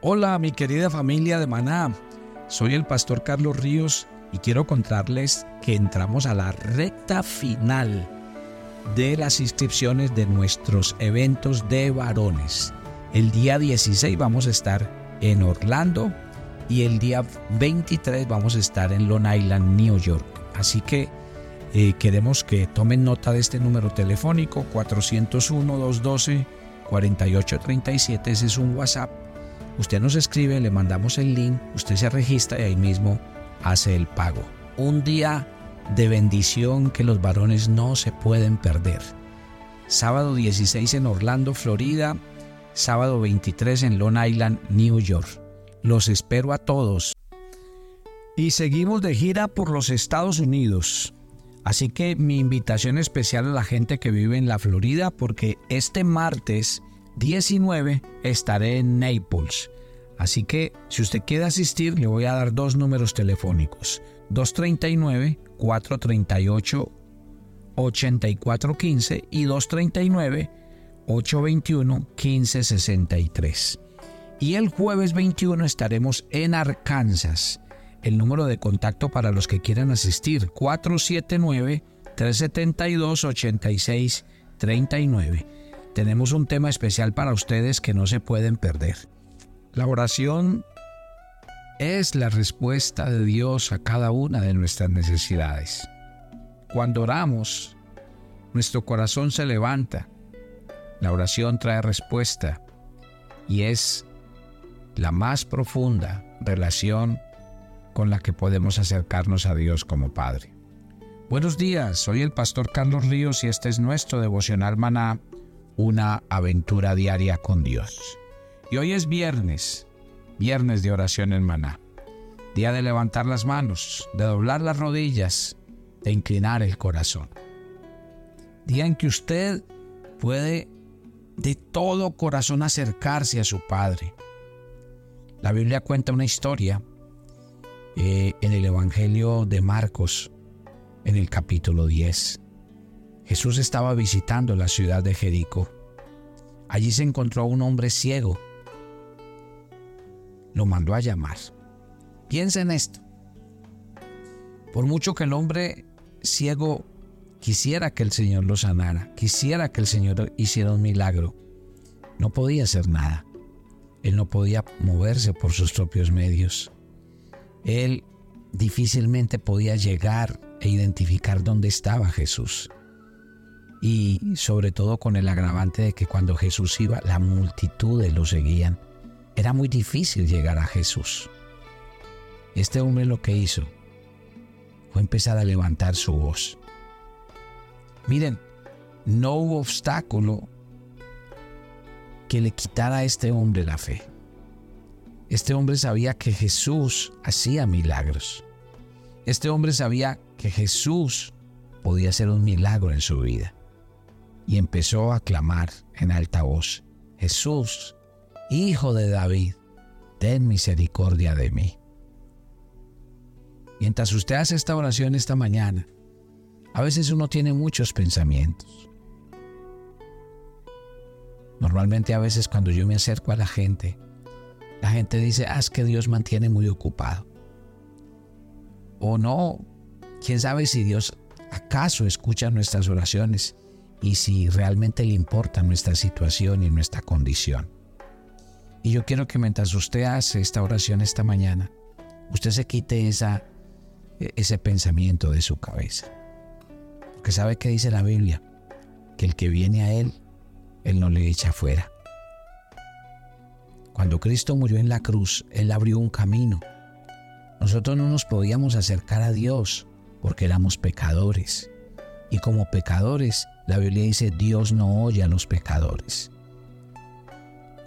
Hola mi querida familia de Maná, soy el pastor Carlos Ríos y quiero contarles que entramos a la recta final de las inscripciones de nuestros eventos de varones. El día 16 vamos a estar en Orlando y el día 23 vamos a estar en Long Island, New York. Así que eh, queremos que tomen nota de este número telefónico 401-212-4837. Ese es un WhatsApp. Usted nos escribe, le mandamos el link, usted se registra y ahí mismo hace el pago. Un día de bendición que los varones no se pueden perder. Sábado 16 en Orlando, Florida. Sábado 23 en Long Island, New York. Los espero a todos. Y seguimos de gira por los Estados Unidos. Así que mi invitación especial a la gente que vive en la Florida porque este martes 19 estaré en Naples. Así que si usted quiere asistir le voy a dar dos números telefónicos. 239-438-8415 y 239-821-1563. Y el jueves 21 estaremos en Arkansas el número de contacto para los que quieran asistir, 479-372-8639. Tenemos un tema especial para ustedes que no se pueden perder. La oración es la respuesta de Dios a cada una de nuestras necesidades. Cuando oramos, nuestro corazón se levanta. La oración trae respuesta y es la más profunda relación con la que podemos acercarnos a Dios como Padre. Buenos días, soy el pastor Carlos Ríos y este es nuestro devocional maná, una aventura diaria con Dios. Y hoy es viernes, viernes de oración en maná, día de levantar las manos, de doblar las rodillas, de inclinar el corazón. Día en que usted puede de todo corazón acercarse a su Padre. La Biblia cuenta una historia eh, en el Evangelio de Marcos, en el capítulo 10. Jesús estaba visitando la ciudad de Jericó. Allí se encontró un hombre ciego. Lo mandó a llamar. Piensa en esto. Por mucho que el hombre ciego quisiera que el Señor lo sanara, quisiera que el Señor hiciera un milagro, no podía hacer nada. Él no podía moverse por sus propios medios él difícilmente podía llegar e identificar dónde estaba Jesús. Y sobre todo con el agravante de que cuando Jesús iba, la multitud lo seguían. Era muy difícil llegar a Jesús. Este hombre lo que hizo fue empezar a levantar su voz. Miren, no hubo obstáculo que le quitara a este hombre la fe. Este hombre sabía que Jesús hacía milagros. Este hombre sabía que Jesús podía hacer un milagro en su vida. Y empezó a clamar en alta voz, Jesús, Hijo de David, ten misericordia de mí. Mientras usted hace esta oración esta mañana, a veces uno tiene muchos pensamientos. Normalmente a veces cuando yo me acerco a la gente, la gente dice, ah, es que Dios mantiene muy ocupado. O no, quién sabe si Dios acaso escucha nuestras oraciones y si realmente le importa nuestra situación y nuestra condición. Y yo quiero que mientras usted hace esta oración esta mañana, usted se quite esa, ese pensamiento de su cabeza. Porque sabe que dice la Biblia, que el que viene a Él, Él no le echa fuera. Cuando Cristo murió en la cruz, Él abrió un camino. Nosotros no nos podíamos acercar a Dios porque éramos pecadores. Y como pecadores, la Biblia dice, Dios no oye a los pecadores.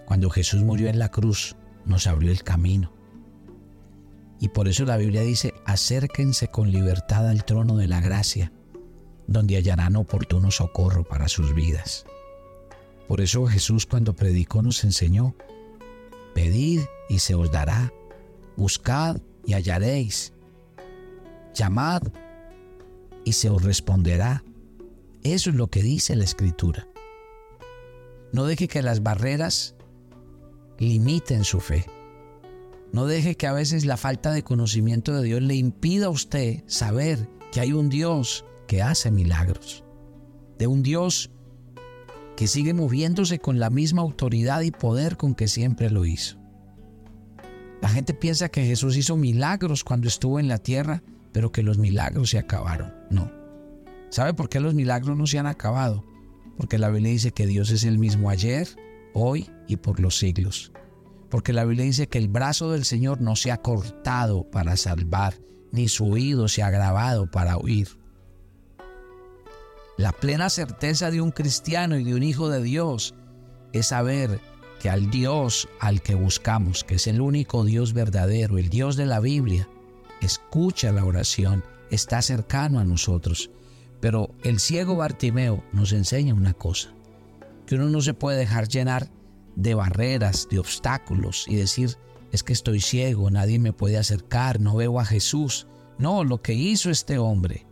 Cuando Jesús murió en la cruz, nos abrió el camino. Y por eso la Biblia dice, acérquense con libertad al trono de la gracia, donde hallarán oportuno socorro para sus vidas. Por eso Jesús cuando predicó nos enseñó Pedid y se os dará. Buscad y hallaréis. Llamad y se os responderá. Eso es lo que dice la escritura. No deje que las barreras limiten su fe. No deje que a veces la falta de conocimiento de Dios le impida a usted saber que hay un Dios que hace milagros. De un Dios que sigue moviéndose con la misma autoridad y poder con que siempre lo hizo. La gente piensa que Jesús hizo milagros cuando estuvo en la tierra, pero que los milagros se acabaron. No. ¿Sabe por qué los milagros no se han acabado? Porque la Biblia dice que Dios es el mismo ayer, hoy y por los siglos. Porque la Biblia dice que el brazo del Señor no se ha cortado para salvar, ni su oído se ha agravado para oír. La plena certeza de un cristiano y de un hijo de Dios es saber que al Dios al que buscamos, que es el único Dios verdadero, el Dios de la Biblia, escucha la oración, está cercano a nosotros. Pero el ciego Bartimeo nos enseña una cosa, que uno no se puede dejar llenar de barreras, de obstáculos y decir, es que estoy ciego, nadie me puede acercar, no veo a Jesús. No, lo que hizo este hombre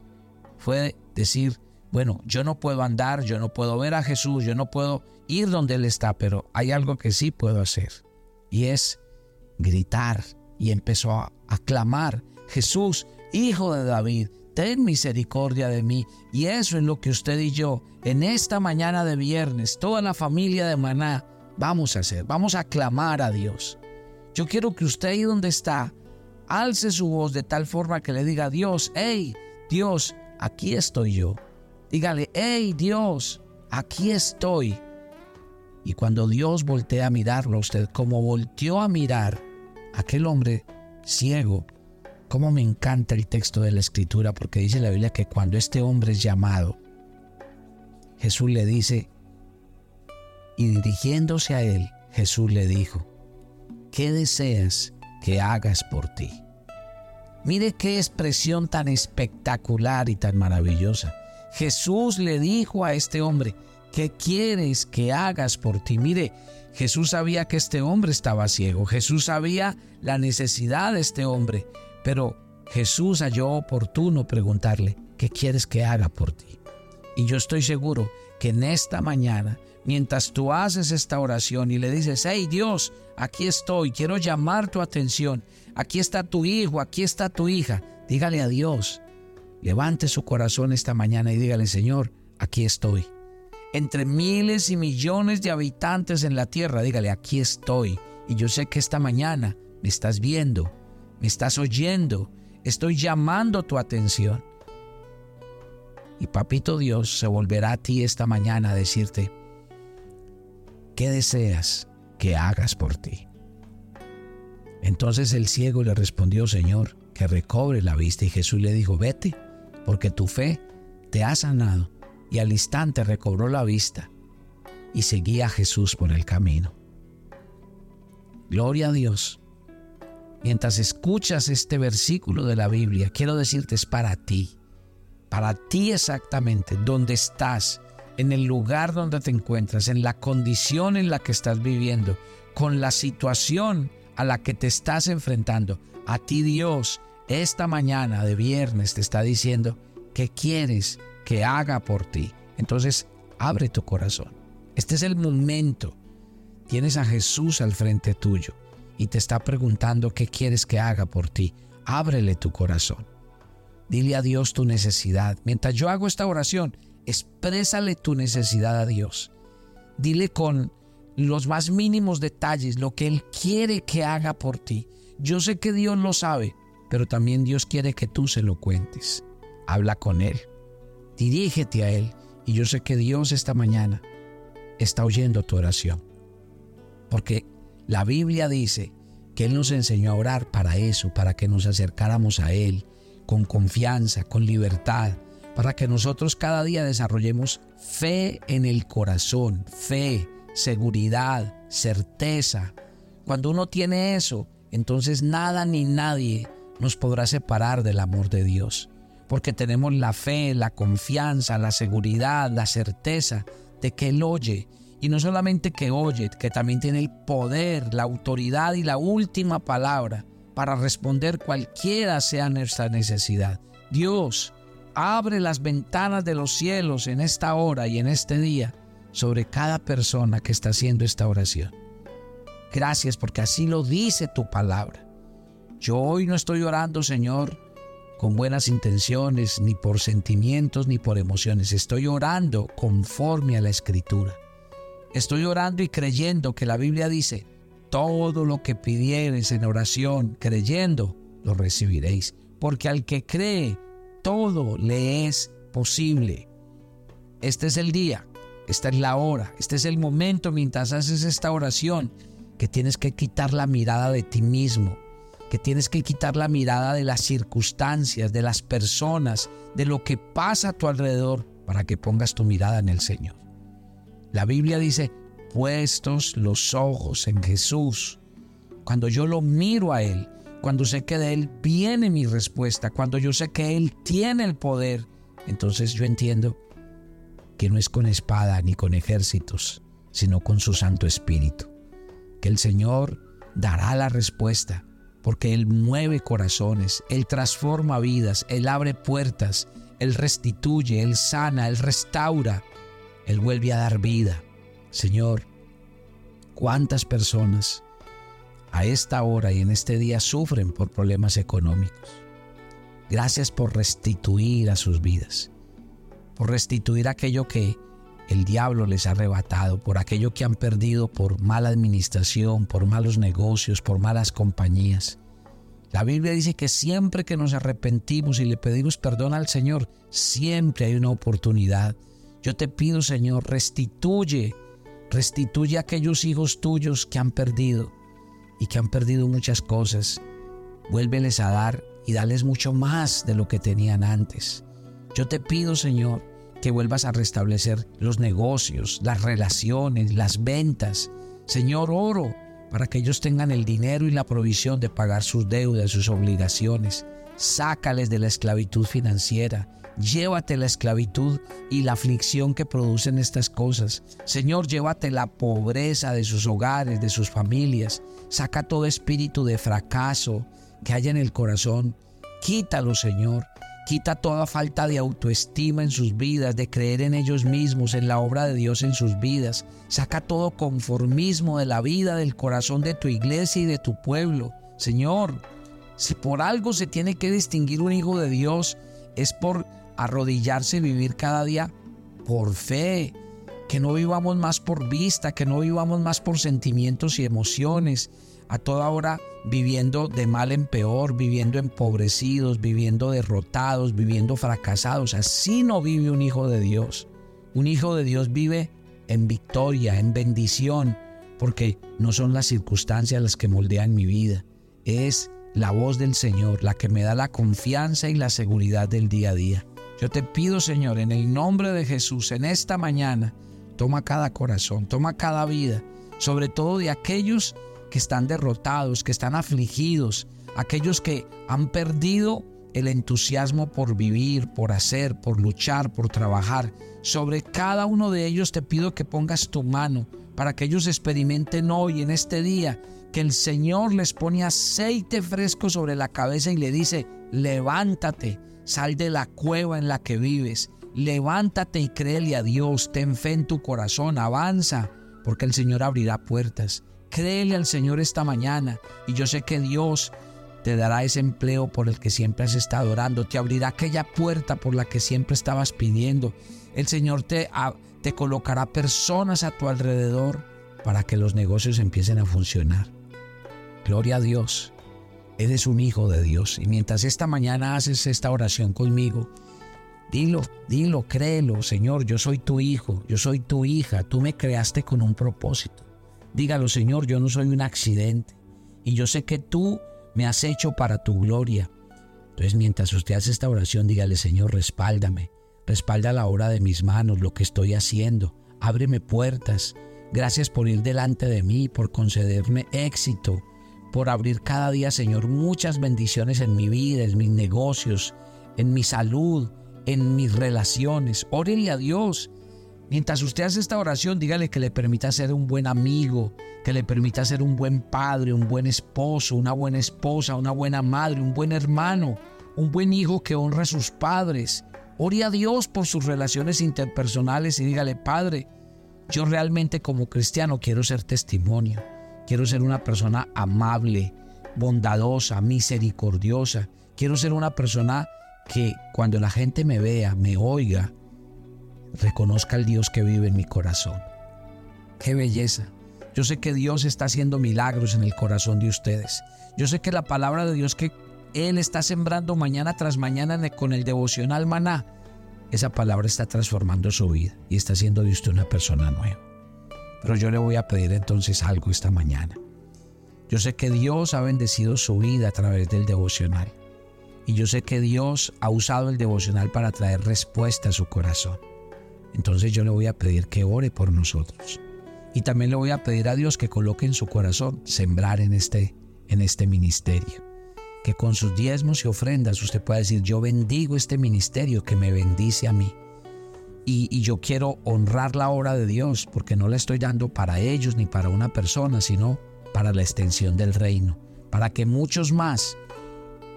fue decir, bueno, yo no puedo andar, yo no puedo ver a Jesús, yo no puedo ir donde Él está, pero hay algo que sí puedo hacer. Y es gritar. Y empezó a aclamar, Jesús, Hijo de David, ten misericordia de mí. Y eso es lo que usted y yo, en esta mañana de viernes, toda la familia de Maná, vamos a hacer. Vamos a clamar a Dios. Yo quiero que usted ahí donde está, alce su voz de tal forma que le diga a Dios, hey, Dios, aquí estoy yo. Dígale, hey Dios, aquí estoy. Y cuando Dios voltea a mirarlo a usted, como volteó a mirar a aquel hombre ciego, como me encanta el texto de la escritura, porque dice la Biblia que cuando este hombre es llamado, Jesús le dice, y dirigiéndose a él, Jesús le dijo, ¿qué deseas que hagas por ti? Mire qué expresión tan espectacular y tan maravillosa. Jesús le dijo a este hombre, ¿qué quieres que hagas por ti? Mire, Jesús sabía que este hombre estaba ciego, Jesús sabía la necesidad de este hombre, pero Jesús halló oportuno preguntarle, ¿qué quieres que haga por ti? Y yo estoy seguro que en esta mañana, mientras tú haces esta oración y le dices, hey Dios, aquí estoy, quiero llamar tu atención, aquí está tu hijo, aquí está tu hija, dígale a Dios, Levante su corazón esta mañana y dígale, Señor, aquí estoy. Entre miles y millones de habitantes en la tierra, dígale, aquí estoy. Y yo sé que esta mañana me estás viendo, me estás oyendo, estoy llamando tu atención. Y papito Dios se volverá a ti esta mañana a decirte, ¿qué deseas que hagas por ti? Entonces el ciego le respondió, Señor, que recobre la vista. Y Jesús le dijo, vete porque tu fe te ha sanado. Y al instante recobró la vista y seguía a Jesús por el camino. Gloria a Dios. Mientras escuchas este versículo de la Biblia, quiero decirte es para ti, para ti exactamente, donde estás, en el lugar donde te encuentras, en la condición en la que estás viviendo, con la situación a la que te estás enfrentando. A ti Dios esta mañana de viernes te está diciendo que quieres que haga por ti. Entonces, abre tu corazón. Este es el momento. Tienes a Jesús al frente tuyo y te está preguntando qué quieres que haga por ti. Ábrele tu corazón. Dile a Dios tu necesidad. Mientras yo hago esta oración, exprésale tu necesidad a Dios. Dile con los más mínimos detalles lo que Él quiere que haga por ti. Yo sé que Dios lo sabe, pero también Dios quiere que tú se lo cuentes. Habla con Él, dirígete a Él y yo sé que Dios esta mañana está oyendo tu oración. Porque la Biblia dice que Él nos enseñó a orar para eso, para que nos acercáramos a Él con confianza, con libertad, para que nosotros cada día desarrollemos fe en el corazón, fe, seguridad, certeza. Cuando uno tiene eso, entonces nada ni nadie nos podrá separar del amor de Dios, porque tenemos la fe, la confianza, la seguridad, la certeza de que Él oye, y no solamente que oye, que también tiene el poder, la autoridad y la última palabra para responder cualquiera sea nuestra necesidad. Dios, abre las ventanas de los cielos en esta hora y en este día sobre cada persona que está haciendo esta oración. Gracias porque así lo dice tu palabra Yo hoy no estoy orando, Señor, con buenas intenciones, ni por sentimientos, ni por emociones. Estoy orando conforme a la escritura. Estoy orando y creyendo que la Biblia dice, todo lo que pidieres en oración, creyendo, lo recibiréis. Porque al que cree, todo le es posible. Este es el día, esta es la hora, este es el momento mientras haces esta oración que tienes que quitar la mirada de ti mismo, que tienes que quitar la mirada de las circunstancias, de las personas, de lo que pasa a tu alrededor, para que pongas tu mirada en el Señor. La Biblia dice, puestos los ojos en Jesús. Cuando yo lo miro a Él, cuando sé que de Él viene mi respuesta, cuando yo sé que Él tiene el poder, entonces yo entiendo que no es con espada ni con ejércitos, sino con su Santo Espíritu. Que el Señor dará la respuesta porque Él mueve corazones, Él transforma vidas, Él abre puertas, Él restituye, Él sana, Él restaura, Él vuelve a dar vida. Señor, ¿cuántas personas a esta hora y en este día sufren por problemas económicos? Gracias por restituir a sus vidas, por restituir aquello que el diablo les ha arrebatado, por aquello que han perdido por mala administración, por malos negocios, por malas compañías. La Biblia dice que siempre que nos arrepentimos y le pedimos perdón al Señor, siempre hay una oportunidad. Yo te pido, Señor, restituye, restituye a aquellos hijos tuyos que han perdido y que han perdido muchas cosas. Vuélveles a dar y dales mucho más de lo que tenían antes. Yo te pido, Señor, que vuelvas a restablecer los negocios, las relaciones, las ventas. Señor, oro para que ellos tengan el dinero y la provisión de pagar sus deudas, sus obligaciones. Sácales de la esclavitud financiera. Llévate la esclavitud y la aflicción que producen estas cosas. Señor, llévate la pobreza de sus hogares, de sus familias. Saca todo espíritu de fracaso que haya en el corazón. Quítalo, Señor. Quita toda falta de autoestima en sus vidas, de creer en ellos mismos, en la obra de Dios en sus vidas. Saca todo conformismo de la vida, del corazón de tu iglesia y de tu pueblo. Señor, si por algo se tiene que distinguir un hijo de Dios, es por arrodillarse y vivir cada día por fe. Que no vivamos más por vista, que no vivamos más por sentimientos y emociones, a toda hora viviendo de mal en peor, viviendo empobrecidos, viviendo derrotados, viviendo fracasados. Así no vive un hijo de Dios. Un hijo de Dios vive en victoria, en bendición, porque no son las circunstancias las que moldean mi vida. Es la voz del Señor la que me da la confianza y la seguridad del día a día. Yo te pido, Señor, en el nombre de Jesús, en esta mañana, toma cada corazón, toma cada vida, sobre todo de aquellos que están derrotados, que están afligidos, aquellos que han perdido el entusiasmo por vivir, por hacer, por luchar, por trabajar. Sobre cada uno de ellos te pido que pongas tu mano para que ellos experimenten hoy, en este día, que el Señor les pone aceite fresco sobre la cabeza y le dice, levántate, sal de la cueva en la que vives, levántate y créele a Dios, ten fe en tu corazón, avanza, porque el Señor abrirá puertas. Créele al Señor esta mañana y yo sé que Dios te dará ese empleo por el que siempre has estado orando, te abrirá aquella puerta por la que siempre estabas pidiendo. El Señor te, te colocará personas a tu alrededor para que los negocios empiecen a funcionar. Gloria a Dios. Eres un hijo de Dios y mientras esta mañana haces esta oración conmigo, dilo, dilo, créelo, Señor, yo soy tu hijo, yo soy tu hija, tú me creaste con un propósito. Dígalo, Señor, yo no soy un accidente y yo sé que tú me has hecho para tu gloria. Entonces, mientras usted hace esta oración, dígale, Señor, respáldame, respalda la obra de mis manos, lo que estoy haciendo, ábreme puertas. Gracias por ir delante de mí, por concederme éxito, por abrir cada día, Señor, muchas bendiciones en mi vida, en mis negocios, en mi salud, en mis relaciones. Órele a Dios Mientras usted hace esta oración, dígale que le permita ser un buen amigo, que le permita ser un buen padre, un buen esposo, una buena esposa, una buena madre, un buen hermano, un buen hijo que honra a sus padres. Ore a Dios por sus relaciones interpersonales y dígale, Padre, yo realmente como cristiano quiero ser testimonio, quiero ser una persona amable, bondadosa, misericordiosa. Quiero ser una persona que cuando la gente me vea, me oiga, reconozca al Dios que vive en mi corazón. Qué belleza. Yo sé que Dios está haciendo milagros en el corazón de ustedes. Yo sé que la palabra de Dios que Él está sembrando mañana tras mañana con el devocional maná, esa palabra está transformando su vida y está haciendo de usted una persona nueva. Pero yo le voy a pedir entonces algo esta mañana. Yo sé que Dios ha bendecido su vida a través del devocional. Y yo sé que Dios ha usado el devocional para traer respuesta a su corazón. Entonces yo le voy a pedir que ore por nosotros. Y también le voy a pedir a Dios que coloque en su corazón sembrar en este, en este ministerio. Que con sus diezmos y ofrendas usted pueda decir, yo bendigo este ministerio que me bendice a mí. Y, yo quiero honrar la obra de Dios porque no la estoy dando para ellos ni para una persona, sino para la extensión del reino, para que muchos más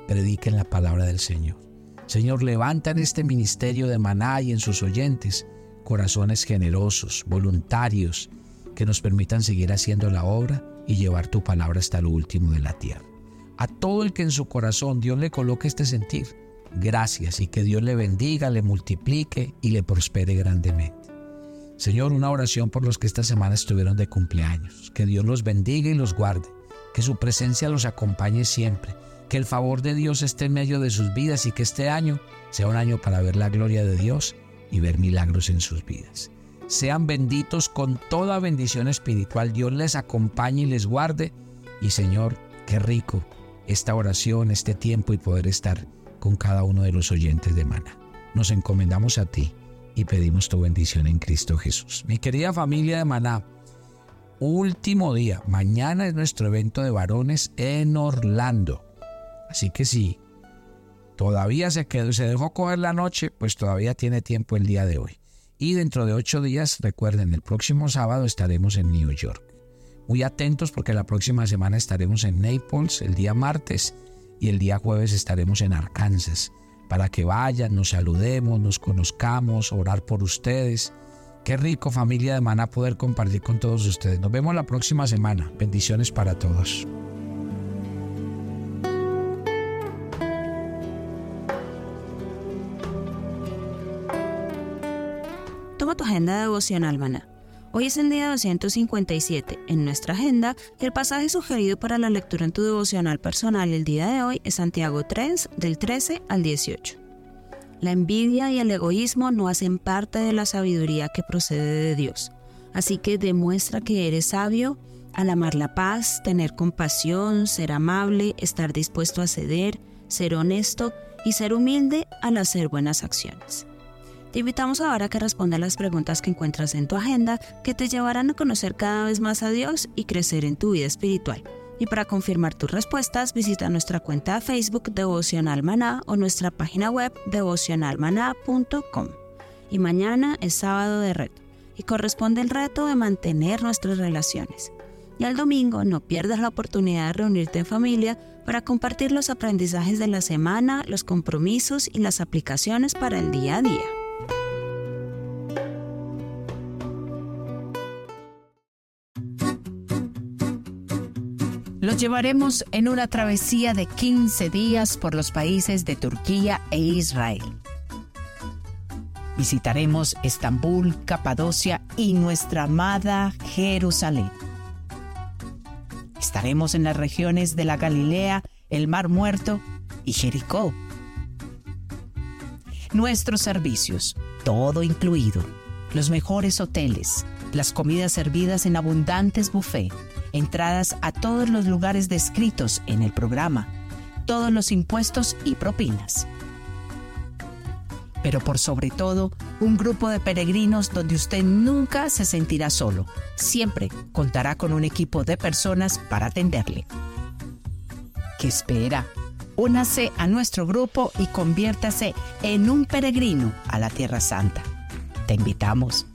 prediquen la palabra del Señor. Señor, levanta en este ministerio de Maná y en sus oyentes corazones generosos, voluntarios, que nos permitan seguir haciendo la obra y llevar tu palabra hasta lo último de la tierra. A todo el que en su corazón Dios le coloque este sentir, gracias y que Dios le bendiga, le multiplique y le prospere grandemente. Señor, una oración por los que esta semana estuvieron de cumpleaños. Que Dios los bendiga y los guarde. Que su presencia los acompañe siempre. Que el favor de Dios esté en medio de sus vidas y que este año sea un año para ver la gloria de Dios y ver milagros en sus vidas. Sean benditos con toda bendición espiritual. Dios les acompañe y les guarde. Y Señor, qué rico esta oración, este tiempo y poder estar con cada uno de los oyentes de Mana. Nos encomendamos a ti y pedimos tu bendición en Cristo Jesús. Mi querida familia de Maná, último día. Mañana es nuestro evento de varones en Orlando. Así que si todavía se quedó, se dejó coger la noche, pues todavía tiene tiempo el día de hoy. Y dentro de ocho días, recuerden, el próximo sábado estaremos en New York. Muy atentos porque la próxima semana estaremos en Naples el día martes y el día jueves estaremos en Arkansas para que vayan, nos saludemos, nos conozcamos, orar por ustedes. Qué rico familia de Maná poder compartir con todos ustedes. Nos vemos la próxima semana. Bendiciones para todos. Toma tu agenda devocional, Maná. Hoy es el día 257. En nuestra agenda, el pasaje sugerido para la lectura en tu devocional personal el día de hoy es Santiago 3, del 13 al 18. La envidia y el egoísmo no hacen parte de la sabiduría que procede de Dios. Así que demuestra que eres sabio al amar la paz, tener compasión, ser amable, estar dispuesto a ceder, ser honesto y ser humilde al hacer buenas acciones. Te invitamos ahora a que respondas las preguntas que encuentras en tu agenda que te llevarán a conocer cada vez más a Dios y crecer en tu vida espiritual. Y para confirmar tus respuestas, visita nuestra cuenta de Facebook Devocional Maná o nuestra página web devocionalmaná.com. Y mañana es sábado de reto y corresponde el reto de mantener nuestras relaciones. Y al domingo no pierdas la oportunidad de reunirte en familia para compartir los aprendizajes de la semana, los compromisos y las aplicaciones para el día a día. Los llevaremos en una travesía de 15 días por los países de Turquía e Israel. Visitaremos Estambul, Capadocia y nuestra amada Jerusalén. Estaremos en las regiones de la Galilea, el Mar Muerto y Jericó. Nuestros servicios, todo incluido, los mejores hoteles, las comidas servidas en abundantes buffets entradas a todos los lugares descritos en el programa, todos los impuestos y propinas. Pero por sobre todo, un grupo de peregrinos donde usted nunca se sentirá solo. Siempre contará con un equipo de personas para atenderle. ¿Qué espera? Únase a nuestro grupo y conviértase en un peregrino a la Tierra Santa. Te invitamos.